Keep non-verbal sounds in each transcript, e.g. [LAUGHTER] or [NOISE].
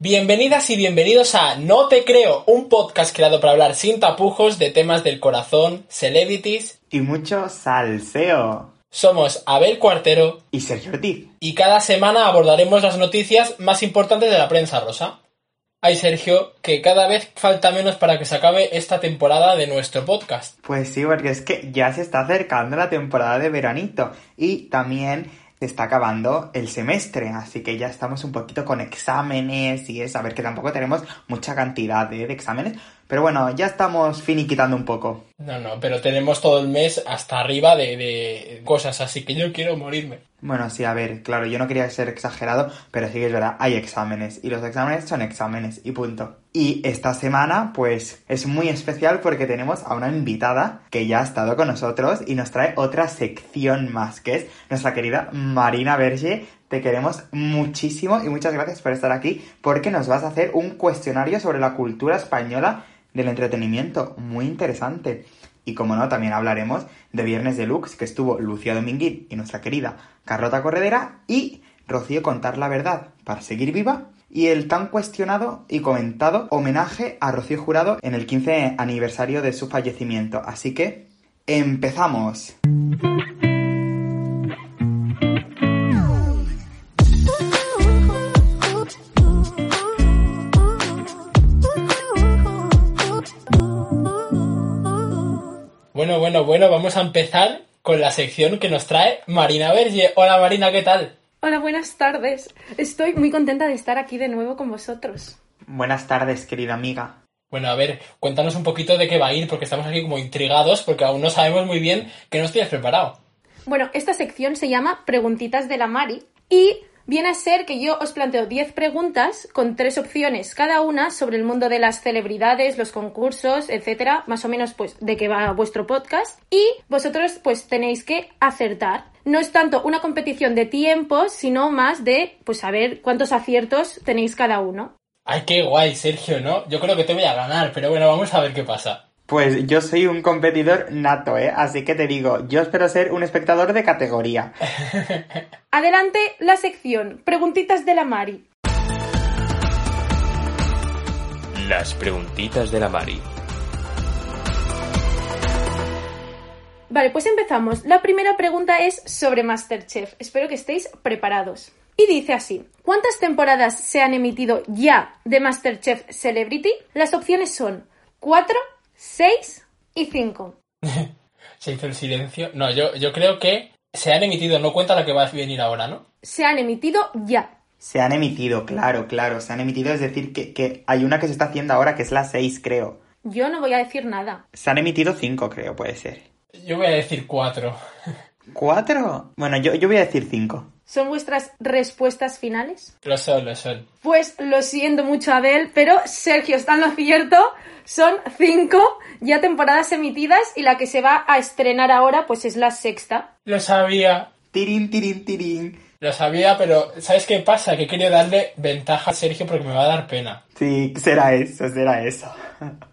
Bienvenidas y bienvenidos a No Te Creo, un podcast creado para hablar sin tapujos de temas del corazón, celebrities y mucho salseo. Somos Abel Cuartero y Sergio Ortiz. Y cada semana abordaremos las noticias más importantes de la prensa rosa. Ay, Sergio, que cada vez falta menos para que se acabe esta temporada de nuestro podcast. Pues sí, porque es que ya se está acercando la temporada de veranito y también está acabando el semestre, así que ya estamos un poquito con exámenes y es, a ver que tampoco tenemos mucha cantidad de exámenes, pero bueno, ya estamos finiquitando un poco. No, no, pero tenemos todo el mes hasta arriba de, de cosas, así que yo quiero morirme. Bueno, sí, a ver, claro, yo no quería ser exagerado, pero sí que es verdad, hay exámenes y los exámenes son exámenes y punto. Y esta semana, pues, es muy especial porque tenemos a una invitada que ya ha estado con nosotros y nos trae otra sección más, que es nuestra querida Marina Berge. Te queremos muchísimo y muchas gracias por estar aquí porque nos vas a hacer un cuestionario sobre la cultura española del entretenimiento. Muy interesante. Y como no, también hablaremos de Viernes Deluxe, que estuvo Lucía Dominguín y nuestra querida Carlota Corredera y Rocío Contar la Verdad para seguir viva y el tan cuestionado y comentado homenaje a Rocío Jurado en el 15 aniversario de su fallecimiento. Así que, empezamos. Vamos a empezar con la sección que nos trae Marina Verge. Hola Marina, ¿qué tal? Hola, buenas tardes. Estoy muy contenta de estar aquí de nuevo con vosotros. Buenas tardes, querida amiga. Bueno, a ver, cuéntanos un poquito de qué va a ir, porque estamos aquí como intrigados, porque aún no sabemos muy bien qué nos tienes preparado. Bueno, esta sección se llama Preguntitas de la Mari y viene a ser que yo os planteo 10 preguntas con tres opciones cada una sobre el mundo de las celebridades, los concursos, etcétera, más o menos pues de qué va vuestro podcast y vosotros pues tenéis que acertar. No es tanto una competición de tiempos, sino más de pues saber cuántos aciertos tenéis cada uno. Ay, qué guay, Sergio, ¿no? Yo creo que te voy a ganar, pero bueno, vamos a ver qué pasa. Pues yo soy un competidor nato, ¿eh? Así que te digo, yo espero ser un espectador de categoría. [LAUGHS] Adelante la sección, preguntitas de la Mari. Las preguntitas de la Mari. Vale, pues empezamos. La primera pregunta es sobre Masterchef. Espero que estéis preparados. Y dice así, ¿cuántas temporadas se han emitido ya de Masterchef Celebrity? Las opciones son 4, 6 y 5. [LAUGHS] se hizo el silencio. No, yo, yo creo que se han emitido, no cuenta la que va a venir ahora, ¿no? Se han emitido ya. Se han emitido, claro, claro, se han emitido, es decir, que, que hay una que se está haciendo ahora que es la 6, creo. Yo no voy a decir nada. Se han emitido 5, creo, puede ser. Yo voy a decir 4. [LAUGHS] ¿Cuatro? Bueno, yo, yo voy a decir 5. ¿Son vuestras respuestas finales? Lo son, lo son. Pues lo siento mucho, Abel, pero Sergio está en lo cierto. Son cinco ya temporadas emitidas y la que se va a estrenar ahora pues es la sexta. Lo sabía. Tirín, tirín, tirín. Lo sabía, pero ¿sabes qué pasa? Que quería darle ventaja a Sergio porque me va a dar pena. Sí, será eso, será eso.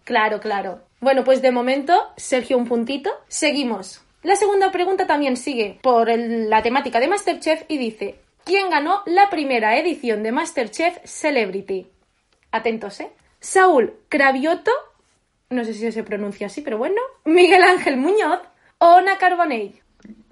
Claro, claro. Bueno, pues de momento, Sergio un puntito. Seguimos. La segunda pregunta también sigue por el- la temática de Masterchef y dice, ¿quién ganó la primera edición de Masterchef Celebrity? Atentos, ¿eh? Saúl Cravioto, no sé si se pronuncia así, pero bueno, Miguel Ángel Muñoz o Ana Carbonell.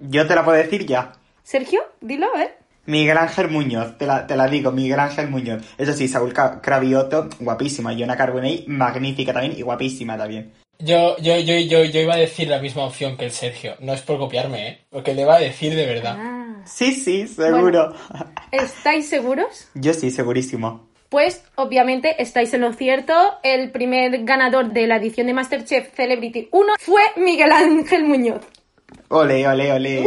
Yo te la puedo decir ya. Sergio, dilo, ¿eh? Miguel Ángel Muñoz, te la, te la digo, Miguel Ángel Muñoz. Eso sí, Saúl Cravioto, guapísima. Y Ona Carbonell, magnífica también y guapísima también. Yo, yo, yo, yo, yo iba a decir la misma opción que el Sergio. No es por copiarme, ¿eh? Porque le iba a decir de verdad. Ah. Sí, sí, seguro. ¿Estáis seguros? Yo sí, segurísimo. Pues obviamente estáis en lo cierto. El primer ganador de la edición de Masterchef Celebrity 1 fue Miguel Ángel Muñoz. Ole, ole, ole.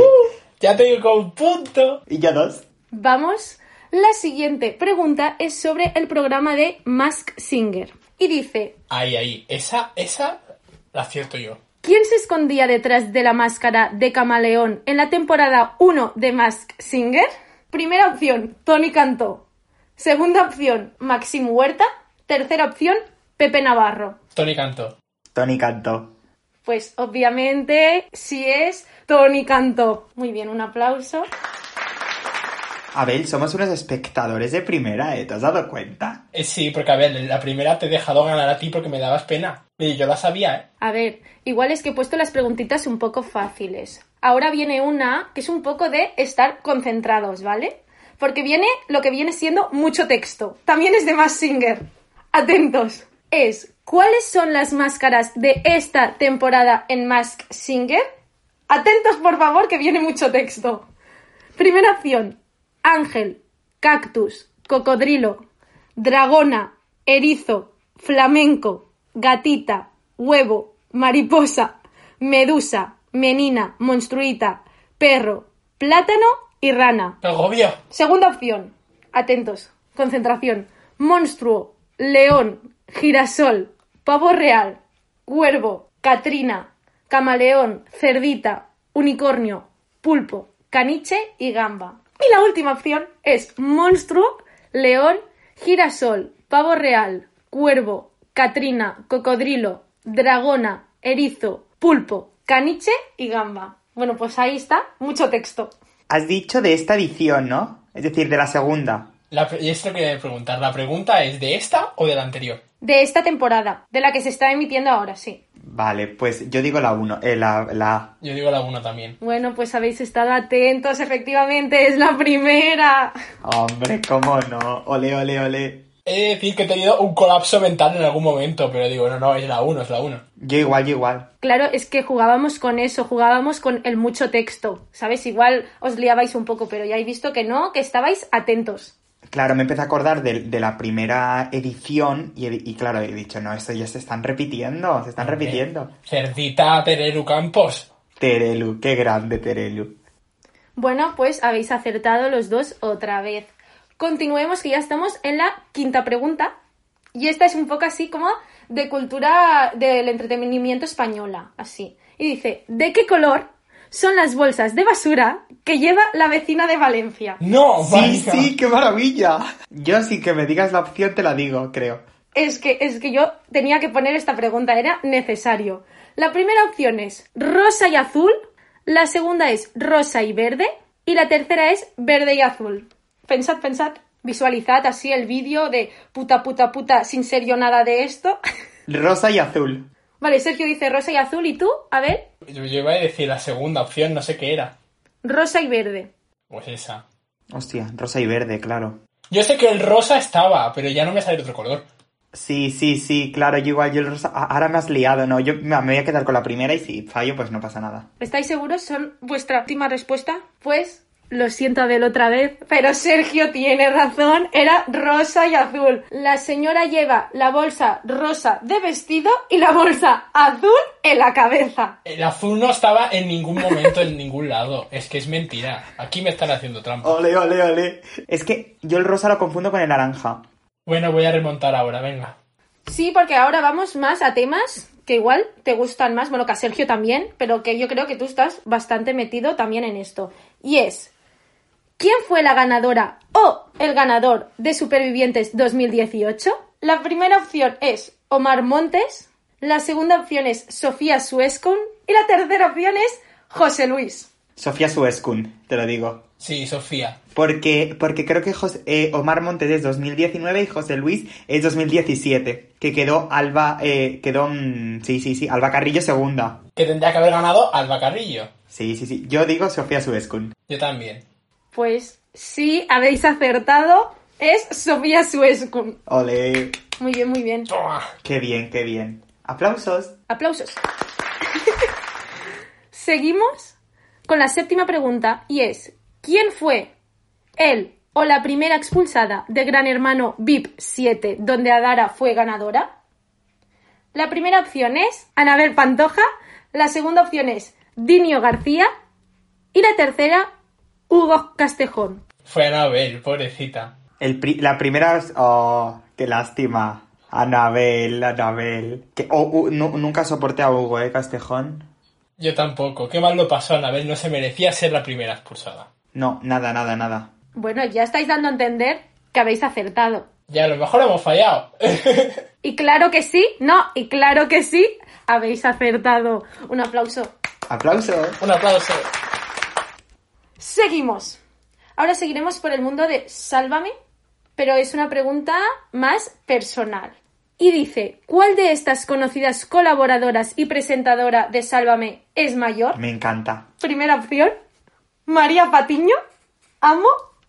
Ya tengo un punto. Y yo dos. Vamos. La siguiente pregunta es sobre el programa de Mask Singer. Y dice, Ahí, ahí. Esa, esa acierto yo. ¿quién se escondía detrás de la máscara de camaleón en la temporada 1 de Mask Singer? Primera opción, Tony Cantó. Segunda opción, Maxim Huerta. Tercera opción, Pepe Navarro. Tony Canto. Tony Canto. Pues obviamente sí es Tony Cantó. Muy bien, un aplauso. Abel, somos unos espectadores de primera, ¿eh? ¿Te has dado cuenta? Eh, sí, porque a ver, la primera te he dejado ganar a ti porque me dabas pena. Y yo la sabía, ¿eh? A ver, igual es que he puesto las preguntitas un poco fáciles. Ahora viene una que es un poco de estar concentrados, ¿vale? Porque viene lo que viene siendo mucho texto. También es de Mask Singer. Atentos. Es, ¿cuáles son las máscaras de esta temporada en Mask Singer? Atentos, por favor, que viene mucho texto. Primera opción, ángel, cactus, cocodrilo, dragona, erizo, flamenco, gatita, huevo, mariposa, medusa, menina, monstruita, perro, plátano y rana. Segunda opción. Atentos. Concentración. Monstruo, león, girasol, pavo real, cuervo, catrina, camaleón, cerdita, unicornio, pulpo, caniche y gamba. Y la última opción es monstruo, león, girasol, pavo real, cuervo, catrina, cocodrilo, dragona, erizo, pulpo, caniche y gamba. Bueno, pues ahí está, mucho texto. Has dicho de esta edición, ¿no? Es decir, de la segunda. La, esto quería preguntar. ¿La pregunta es de esta o de la anterior? De esta temporada, de la que se está emitiendo ahora, sí. Vale, pues yo digo la 1, eh, la, la A. Yo digo la una también. Bueno, pues habéis estado atentos, efectivamente, es la primera. Hombre, cómo no. Ole, ole, ole. He de decir que he tenido un colapso mental en algún momento, pero digo, no, no, es la 1, es la 1. Yo igual, yo igual. Claro, es que jugábamos con eso, jugábamos con el mucho texto, ¿sabes? Igual os liabais un poco, pero ya he visto que no, que estabais atentos. Claro, me empecé a acordar de, de la primera edición y, claro, he dicho, no, esto ya se están repitiendo, se están repitiendo. Cerdita Tereru Campos. Terelu, qué grande Terelu. Bueno, pues habéis acertado los dos otra vez. Continuemos que ya estamos en la quinta pregunta. Y esta es un poco así como de cultura del entretenimiento española, así. Y dice, ¿de qué color son las bolsas de basura que lleva la vecina de Valencia? ¡No! Sí, sí, qué maravilla. Yo sí que me digas la opción te la digo, creo. Es que, es que yo tenía que poner esta pregunta, era necesario. La primera opción es rosa y azul, la segunda es rosa y verde y la tercera es verde y azul. Pensad, pensad, visualizad así el vídeo de puta, puta, puta, sin ser yo nada de esto. [LAUGHS] Rosa y azul. Vale, Sergio dice rosa y azul y tú, a ver, Yo, iba a decir la segunda opción, no sé qué era. rosa y verde. Pues esa. Hostia, rosa y verde, claro. Yo sé que el rosa estaba, pero ya no me sale otro color. Sí, sí, sí, claro, yo igual, yo el rosa... a- Ahora me has liado, ¿no? Yo me me voy a quedar con la primera y si fallo, pues no pasa nada. ¿Estáis seguros? ¿Son vuestra última respuesta? Pues lo siento Abel otra vez, pero Sergio tiene razón, era rosa y azul. La señora lleva la bolsa rosa de vestido y la bolsa azul en la cabeza. El azul no estaba en ningún momento en ningún lado. Es que es mentira. Aquí me están haciendo trampa. Ole, ole, ole. Es que yo el rosa lo confundo con el naranja. Bueno, voy a remontar ahora, venga. Sí, porque ahora vamos más a temas que igual te gustan más, bueno, que a Sergio también, pero que yo creo que tú estás bastante metido también en esto. Y es, ¿quién fue la ganadora o el ganador de Supervivientes 2018? La primera opción es Omar Montes, la segunda opción es Sofía Suescun y la tercera opción es José Luis. Sofía Suescun, te lo digo. Sí, Sofía. Porque, porque creo que Jos- eh, Omar Montes es 2019 y José Luis es 2017. Que quedó Alba, eh, quedó, mm, sí, sí, sí, Alba Carrillo segunda. Que tendría que haber ganado Alba Carrillo. Sí, sí, sí. Yo digo Sofía Suescun. Yo también. Pues sí, habéis acertado, es Sofía Suescun. Ole. Muy bien, muy bien. Qué bien, qué bien. Aplausos. Aplausos. [LAUGHS] Seguimos con la séptima pregunta y es, ¿quién fue el o la primera expulsada de Gran Hermano VIP 7 donde Adara fue ganadora? La primera opción es Anabel Pantoja, la segunda opción es Dinio García y la tercera Hugo Castejón. Fue Anabel, pobrecita. El pri- la primera. Oh, qué lástima. Anabel, Anabel. Que, oh, uh, nu- nunca soporté a Hugo, ¿eh, Castejón? Yo tampoco. Qué mal lo pasó Anabel. No se merecía ser la primera expulsada. No, nada, nada, nada. Bueno, ya estáis dando a entender que habéis acertado. Ya, a lo mejor hemos fallado. [LAUGHS] Y claro que sí, no, y claro que sí, habéis acertado. Un aplauso. Aplausos. Un aplauso. Seguimos. Ahora seguiremos por el mundo de Sálvame, pero es una pregunta más personal. Y dice, ¿cuál de estas conocidas colaboradoras y presentadora de Sálvame es mayor? Me encanta. Primera opción, María Patiño, amo.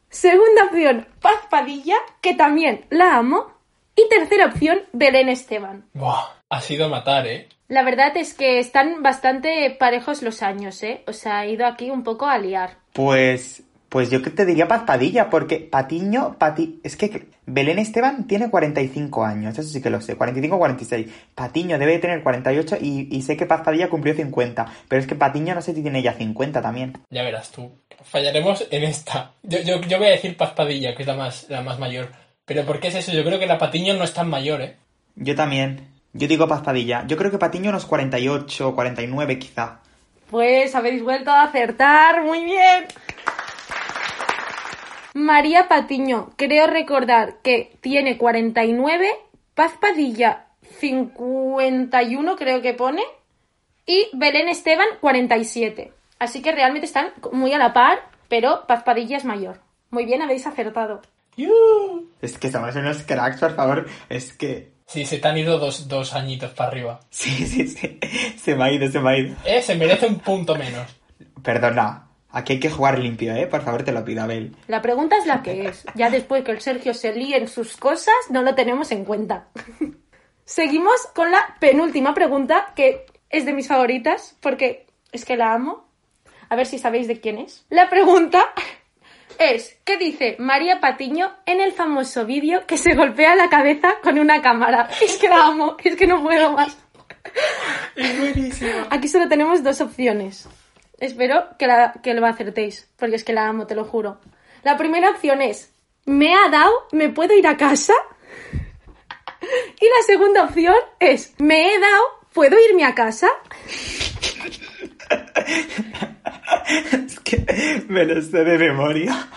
Segunda opción, Paz Padilla, que también la amo. Y tercera opción, Belén Esteban. Buah, ha sido matar, ¿eh? La verdad es que están bastante parejos los años, ¿eh? O sea, he ido aquí un poco a liar. Pues, pues yo que te diría Paz Padilla, porque Patiño, Pati, es que Belén Esteban tiene 45 años, eso sí que lo sé, 45 o 46. Patiño debe de tener 48 y, y sé que Paz Padilla cumplió 50, pero es que Patiño no sé si tiene ya 50 también. Ya verás tú. Fallaremos en esta. Yo, yo, yo voy a decir Paz Padilla, que es la más, la más mayor. Pero ¿por qué es eso? Yo creo que la Patiño no es tan mayor, ¿eh? Yo también. Yo digo Paz Padilla. Yo creo que Patiño unos 48 o 49 quizá. Pues habéis vuelto a acertar, muy bien. María Patiño, creo recordar que tiene 49, Paz Padilla 51 creo que pone y Belén Esteban 47. Así que realmente están muy a la par, pero Paz Padilla es mayor. Muy bien, habéis acertado. Es que somos unos cracks, por favor. Es que... Sí, se te han ido dos, dos añitos para arriba. Sí, sí, sí. Se me ha ido, se me ha ido. Eh, se merece un punto menos. Perdona. Aquí hay que jugar limpio, ¿eh? Por favor, te lo pido, Abel. La pregunta es la que es. Ya después que el Sergio se líe en sus cosas, no lo tenemos en cuenta. Seguimos con la penúltima pregunta, que es de mis favoritas, porque es que la amo. A ver si sabéis de quién es. La pregunta es, ¿qué dice María Patiño en el famoso vídeo que se golpea la cabeza con una cámara? [LAUGHS] Es que la amo, es que no puedo más. [LAUGHS] Es buenísimo. Aquí solo tenemos dos opciones. Espero que, la, que lo acertéis, porque es que la amo, te lo juro. La primera opción es, ¿me ha dado? ¿Me puedo ir a casa? [LAUGHS] Y la segunda opción es, ¿me he dado? ¿Puedo irme a casa? Es que me lo sé de memoria.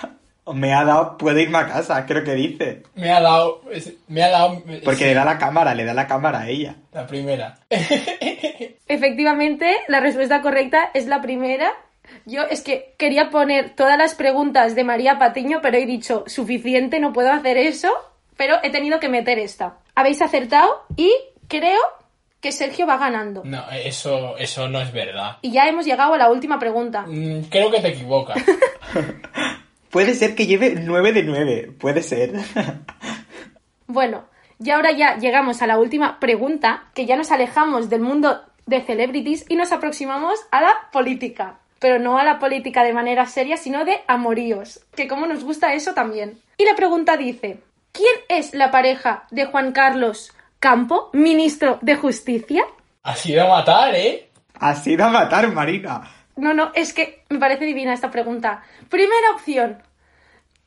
Me ha dado, puedo irme a casa, creo que dice. Me ha dado. es- Me ha dado. Porque le da la cámara, le da la cámara a ella. La primera. [LAUGHS] Efectivamente, la respuesta correcta es la primera. Yo es que quería poner todas las preguntas de María Patiño, pero he dicho suficiente, no puedo hacer eso, pero he tenido que meter esta. Habéis acertado y creo que Sergio va ganando. No, eso, eso no es verdad. Y ya hemos llegado a la última pregunta. Mm, Creo que te equivocas. [LAUGHS] Puede ser que lleve 9 de 9, puede ser. Bueno, y ahora ya llegamos a la última pregunta, que ya nos alejamos del mundo de celebrities y nos aproximamos a la política. Pero no a la política de manera seria, sino de amoríos, que como nos gusta eso también. Y la pregunta dice, ¿quién es la pareja de Juan Carlos Campo, ministro de Justicia? Ha sido matar, ¿eh? Ha sido a matar, Marina. No, no, es que me parece divina esta pregunta. Primera opción,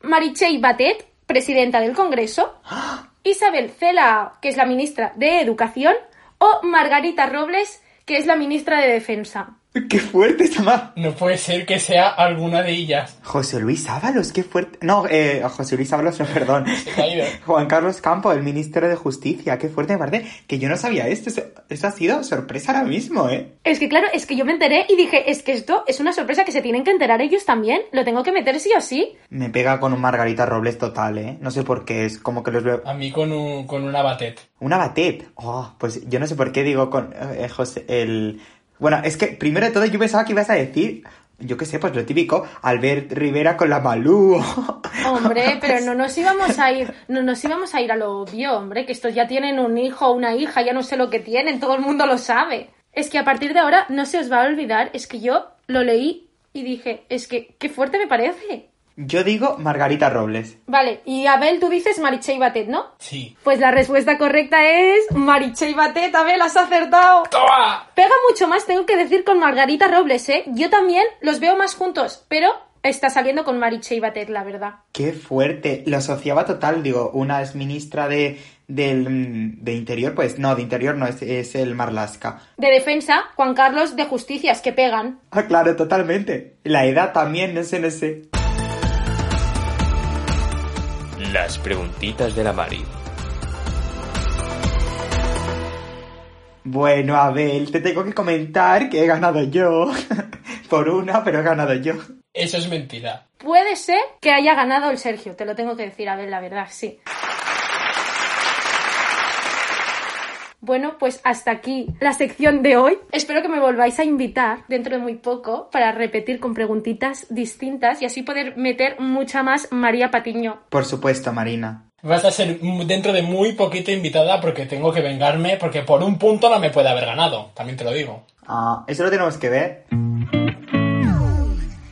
Marichey Batet, presidenta del Congreso. [GASPS] Isabel Cela, que es la ministra de Educación. O Margarita Robles, que es la ministra de Defensa. [LAUGHS] Qué fuerte esa ma- No puede ser que sea alguna de ellas. José Luis Ábalos, qué fuerte. No, eh, José Luis Ábalos, no, perdón. [LAUGHS] Se ha ido. [LAUGHS] Juan Carlos Campo, el ministro de Justicia, qué fuerte me parece. Que yo no sabía esto. Eso, eso ha sido sorpresa ahora mismo, ¿eh? Es que claro, es que yo me enteré y dije, es que esto es una sorpresa que se tienen que enterar ellos también. Lo tengo que meter sí o sí. Me pega con un Margarita Robles total, ¿eh? No sé por qué, es como que los veo. A mí con, un, con una batet. Una batet. Oh, pues yo no sé por qué digo con eh, José, el... Bueno, es que primero de todo yo pensaba que ibas a decir, yo qué sé, pues lo típico, Albert Rivera con la Malú. [LAUGHS] Hombre, pero no nos íbamos a ir, no nos íbamos a ir a lo obvio, hombre, que estos ya tienen un hijo o una hija, ya no sé lo que tienen, todo el mundo lo sabe. Es que a partir de ahora no se os va a olvidar, es que yo lo leí y dije, es que qué fuerte me parece. Yo digo Margarita Robles. Vale, y Abel, tú dices Marichey Batet, ¿no? Sí. Pues la respuesta correcta es Marichey Batet, Abel, has acertado. ¡Toma! Pega mucho más, tengo que decir, con Margarita Robles, ¿eh? Yo también los veo más juntos, pero está saliendo con Marichey Batet, la verdad. Qué fuerte. Lo asociaba total, digo, una es ministra de, del, de Interior, pues no, de Interior no, es, es el Marlasca. De defensa, Juan Carlos de Justicias, que pegan. Ah, claro, totalmente. La edad también, no sé, no sé. Las preguntitas de la Mari. Bueno, Abel, te tengo que comentar que he ganado yo. [LAUGHS] Por una, pero he ganado yo. Eso es mentira. Puede ser que haya ganado el Sergio, te lo tengo que decir, a ver, la verdad, sí. Bueno, pues hasta aquí la sección de hoy. Espero que me volváis a invitar dentro de muy poco para repetir con preguntitas distintas y así poder meter mucha más María Patiño. Por supuesto, Marina. Vas a ser dentro de muy poquito invitada porque tengo que vengarme porque por un punto no me puede haber ganado, también te lo digo. Ah, eso lo tenemos que ver.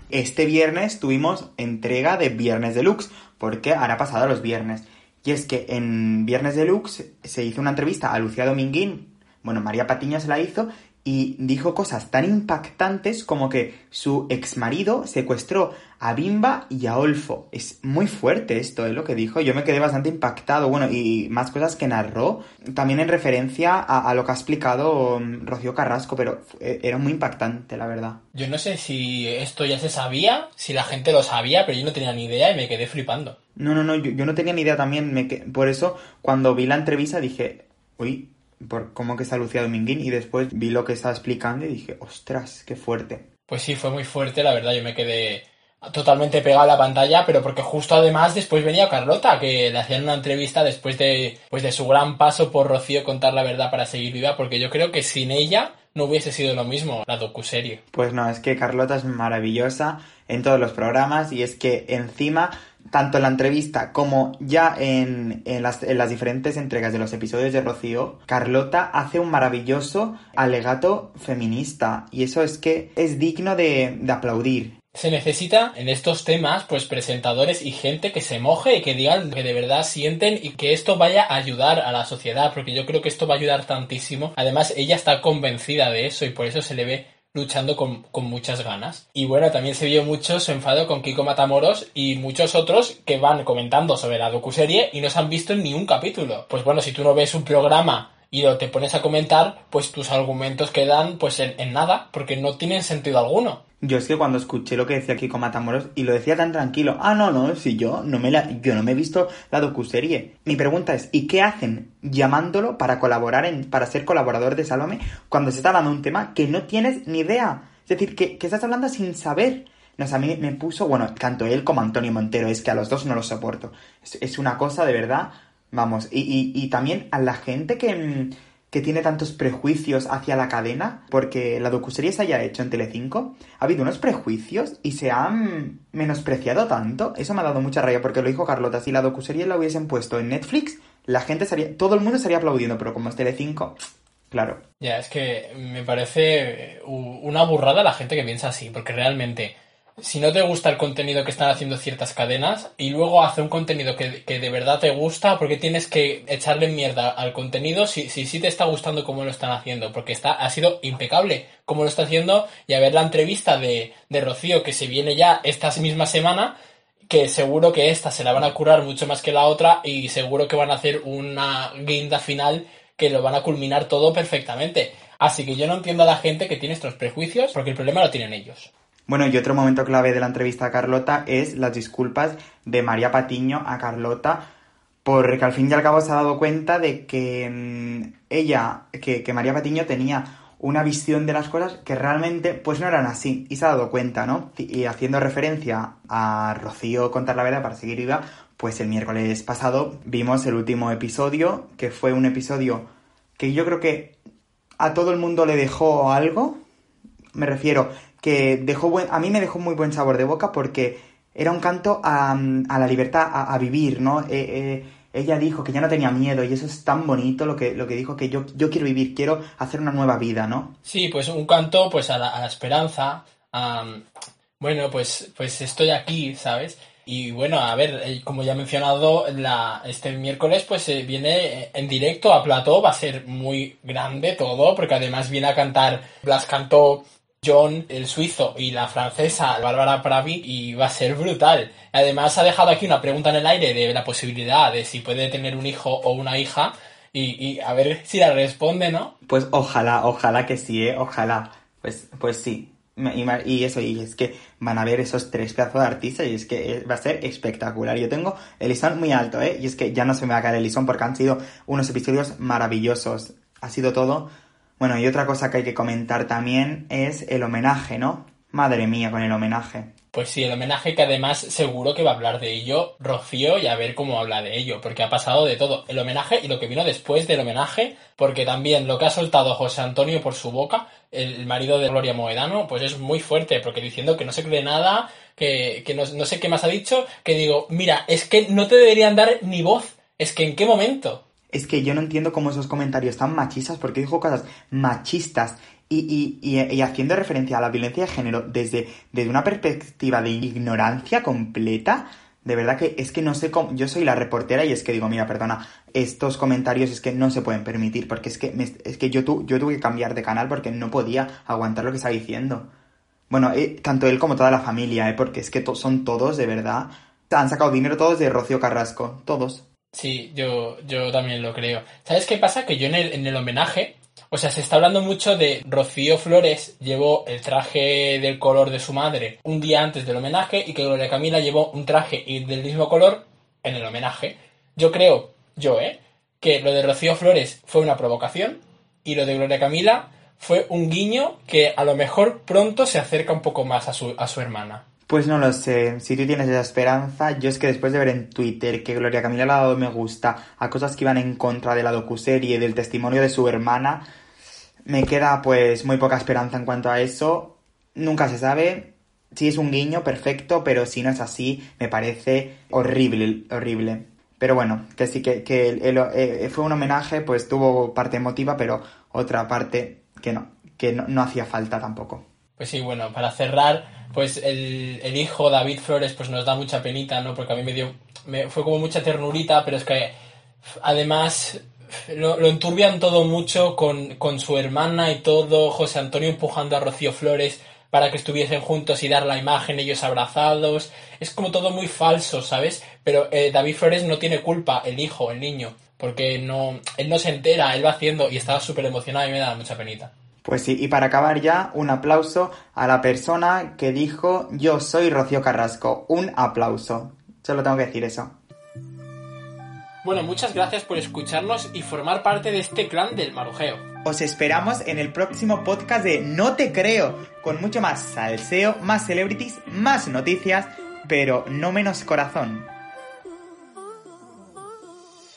Este viernes tuvimos entrega de Viernes Deluxe, porque ahora pasado los viernes. Y es que en Viernes Deluxe se hizo una entrevista a Lucía Dominguín, bueno, María Patiño se la hizo, y dijo cosas tan impactantes como que su exmarido secuestró a Bimba y a Olfo. Es muy fuerte esto, ¿eh? Lo que dijo. Yo me quedé bastante impactado. Bueno, y más cosas que narró. También en referencia a, lo que ha explicado um, Rocío Carrasco, pero eh, era muy impactante, la verdad. Yo no sé si esto ya se sabía, si la gente lo sabía, pero yo no tenía ni idea y me quedé flipando. No, no, no, yo, no tenía ni idea también. Me Por eso, cuando vi la entrevista dije, uy, por cómo que está Lucía Dominguín y después vi lo que estaba explicando y dije, ostras, qué fuerte. Pues sí, fue muy fuerte, la verdad, yo me quedé totalmente pegado a la pantalla, pero porque justo además después venía Carlota, que le hacían una entrevista después de, pues de su gran paso por Rocío contar la verdad para seguir viva, porque yo creo que sin ella no hubiese sido lo mismo la docuserie. Pues no, es que Carlota es maravillosa en todos los programas y es que encima tanto en la entrevista como ya en, las, diferentes entregas de los episodios de Rocío, Carlota hace un maravilloso alegato feminista y eso es que es digno de, de aplaudir. Se necesita en estos temas, pues presentadores y gente que se moje y que digan que de verdad sienten y que esto vaya a ayudar a la sociedad, porque yo creo que esto va a ayudar tantísimo. Además, ella está convencida de eso y por eso se le ve luchando con, muchas ganas. Y bueno, también se vio mucho su enfado con Kiko Matamoros y muchos otros que van comentando sobre la docuserie y no se han visto en ni un capítulo. Pues bueno, si tú no ves un programa y lo te pones a comentar, pues tus argumentos quedan pues en nada, porque no tienen sentido alguno. Yo es que cuando escuché lo que decía Kiko Matamoros y lo decía tan tranquilo, ah, no, no, si yo no me la, yo no me he visto la docuserie. Mi pregunta es, ¿y qué hacen llamándolo para colaborar en, para ser colaborador de Salome cuando se está hablando de un tema que no tienes ni idea? Es decir, que, estás hablando sin saber. No, a mí me puso, bueno, tanto él como Antonio Montero, es que a los dos no los soporto. Es, una cosa de verdad, vamos, y, y, y también a la gente que mm, que tiene tantos prejuicios hacia la cadena, porque la docuserie se haya hecho en Telecinco, ha habido unos prejuicios y se han menospreciado tanto. Eso me ha dado mucha rabia, porque lo dijo Carlota, si la docuserie la hubiesen puesto en Netflix, la gente sería, todo el mundo estaría aplaudiendo, pero como es Telecinco, claro. Ya, es que me parece una burrada la gente que piensa así, porque realmente si no te gusta el contenido que están haciendo ciertas cadenas y luego hace un contenido que, de verdad te gusta, porque tienes que echarle mierda al contenido si sí si, te está gustando cómo lo están haciendo, porque está, ha sido impecable cómo lo está haciendo y a ver la entrevista de, de Rocío que se viene ya esta misma semana, que seguro que esta se la van a curar mucho más que la otra y seguro que van a hacer una guinda final que lo van a culminar todo perfectamente. Así que yo no entiendo a la gente que tiene estos prejuicios porque el problema lo tienen ellos. Bueno, y otro momento clave de la entrevista a Carlota es las disculpas de María Patiño a Carlota, porque al fin y al cabo se ha dado cuenta de que mm, ella, que, María Patiño tenía una visión de las cosas que realmente pues no eran así y se ha dado cuenta, ¿no? Y haciendo referencia a Rocío contar la verdad para seguir viva, pues el miércoles pasado vimos el último episodio, que fue un episodio que yo creo que a todo el mundo le dejó algo, me refiero que dejó buen, a mí me dejó muy buen sabor de boca porque era un canto a, la libertad, a, vivir, ¿no? Eh, eh, ella dijo que ya no tenía miedo y eso es tan bonito lo que, lo que dijo, que yo, yo quiero vivir, quiero hacer una nueva vida, ¿no? Sí, pues un canto pues a la, esperanza, bueno, pues, pues estoy aquí, ¿sabes? Y bueno, a ver, eh, como ya he mencionado, la, este miércoles pues viene en directo a Plató, va a ser muy grande todo, porque además viene a cantar, Blas cantó John, el suizo, y la francesa, Bárbara Pravi, y va a ser brutal. Además, ha dejado aquí una pregunta en el aire de la posibilidad de si puede tener un hijo o una hija, y, a ver si la responde, ¿no? Pues ojalá, ojalá que sí, ¿eh? Ojalá. Pues, pues sí. Y, eso, y es que van a ver esos tres pedazos de artistas y es que eh, va a ser espectacular. Yo tengo el listón muy alto, ¿eh? Y es que ya no se me va a caer el listón porque han sido unos episodios maravillosos. Ha sido todo bueno, y otra cosa que hay que comentar también es el homenaje, ¿no? Madre mía con el homenaje. Pues sí, el homenaje que además seguro que va a hablar de ello Rocío y a ver cómo habla de ello, porque ha pasado de todo. El homenaje y lo que vino después del homenaje, porque también lo que ha soltado José Antonio por su boca, el marido de Gloria Moedano, pues es muy fuerte, porque diciendo que no se cree nada, que, que no, no sé qué más ha dicho, que digo, mira, es que no te deberían dar ni voz, es que en qué momento. Es que yo no entiendo cómo esos comentarios tan machistas, porque dijo cosas machistas y, y, y, y haciendo referencia a la violencia de género desde, desde una perspectiva de ignorancia completa. De verdad que es que no sé cómo. Yo soy la reportera y es que digo, mira, perdona, estos comentarios es que no se pueden permitir, porque es que, me- es que yo, tu, yo tuve que cambiar de canal porque no podía aguantar lo que estaba diciendo. Bueno, eh, tanto él como toda la familia, ¿eh? porque es que son todos, de verdad. Han sacado dinero todos de Rocío Carrasco, todos. Sí, yo, yo también lo creo. ¿Sabes qué pasa? Que yo en el, en el homenaje, o sea, se está hablando mucho de Rocío Flores llevó el traje del color de su madre un día antes del homenaje y que Gloria Camila llevó un traje del mismo color en el homenaje. Yo creo, yo, ¿eh? Que lo de Rocío Flores fue una provocación y lo de Gloria Camila fue un guiño que a lo mejor pronto se acerca un poco más a su, a su hermana. Pues no lo sé, si tú tienes esa esperanza, yo es que después de ver en Twitter que Gloria Camila le ha dado me gusta a cosas que iban en contra de la docuserie, del testimonio de su hermana, me queda pues muy poca esperanza en cuanto a eso. Nunca se sabe, si es un guiño, perfecto, pero si no es así, me parece horrible, horrible. Pero bueno, que sí que, que eh, fue un homenaje, pues tuvo parte emotiva, pero otra parte que no, que no, no hacía falta tampoco. Pues sí, bueno, para cerrar, pues el, el hijo David Flores pues nos da mucha penita, ¿no? Porque a mí me dio, me, fue como mucha ternurita, pero es que además lo, lo enturbian todo mucho con, con su hermana y todo, José Antonio empujando a Rocío Flores para que estuviesen juntos y dar la imagen, ellos abrazados. Es como todo muy falso, ¿sabes? Pero eh, David Flores no tiene culpa, el hijo, el niño, porque no, él no se entera, él va haciendo y estaba súper emocionado y me da mucha penita. Pues sí, y para acabar ya, un aplauso a la persona que dijo yo soy Rocío Carrasco. Un aplauso. Solo tengo que decir eso. Bueno, muchas gracias por escucharnos y formar parte de este clan del marujeo. Os esperamos en el próximo podcast de No Te Creo, con mucho más salseo, más celebrities, más noticias, pero no menos corazón.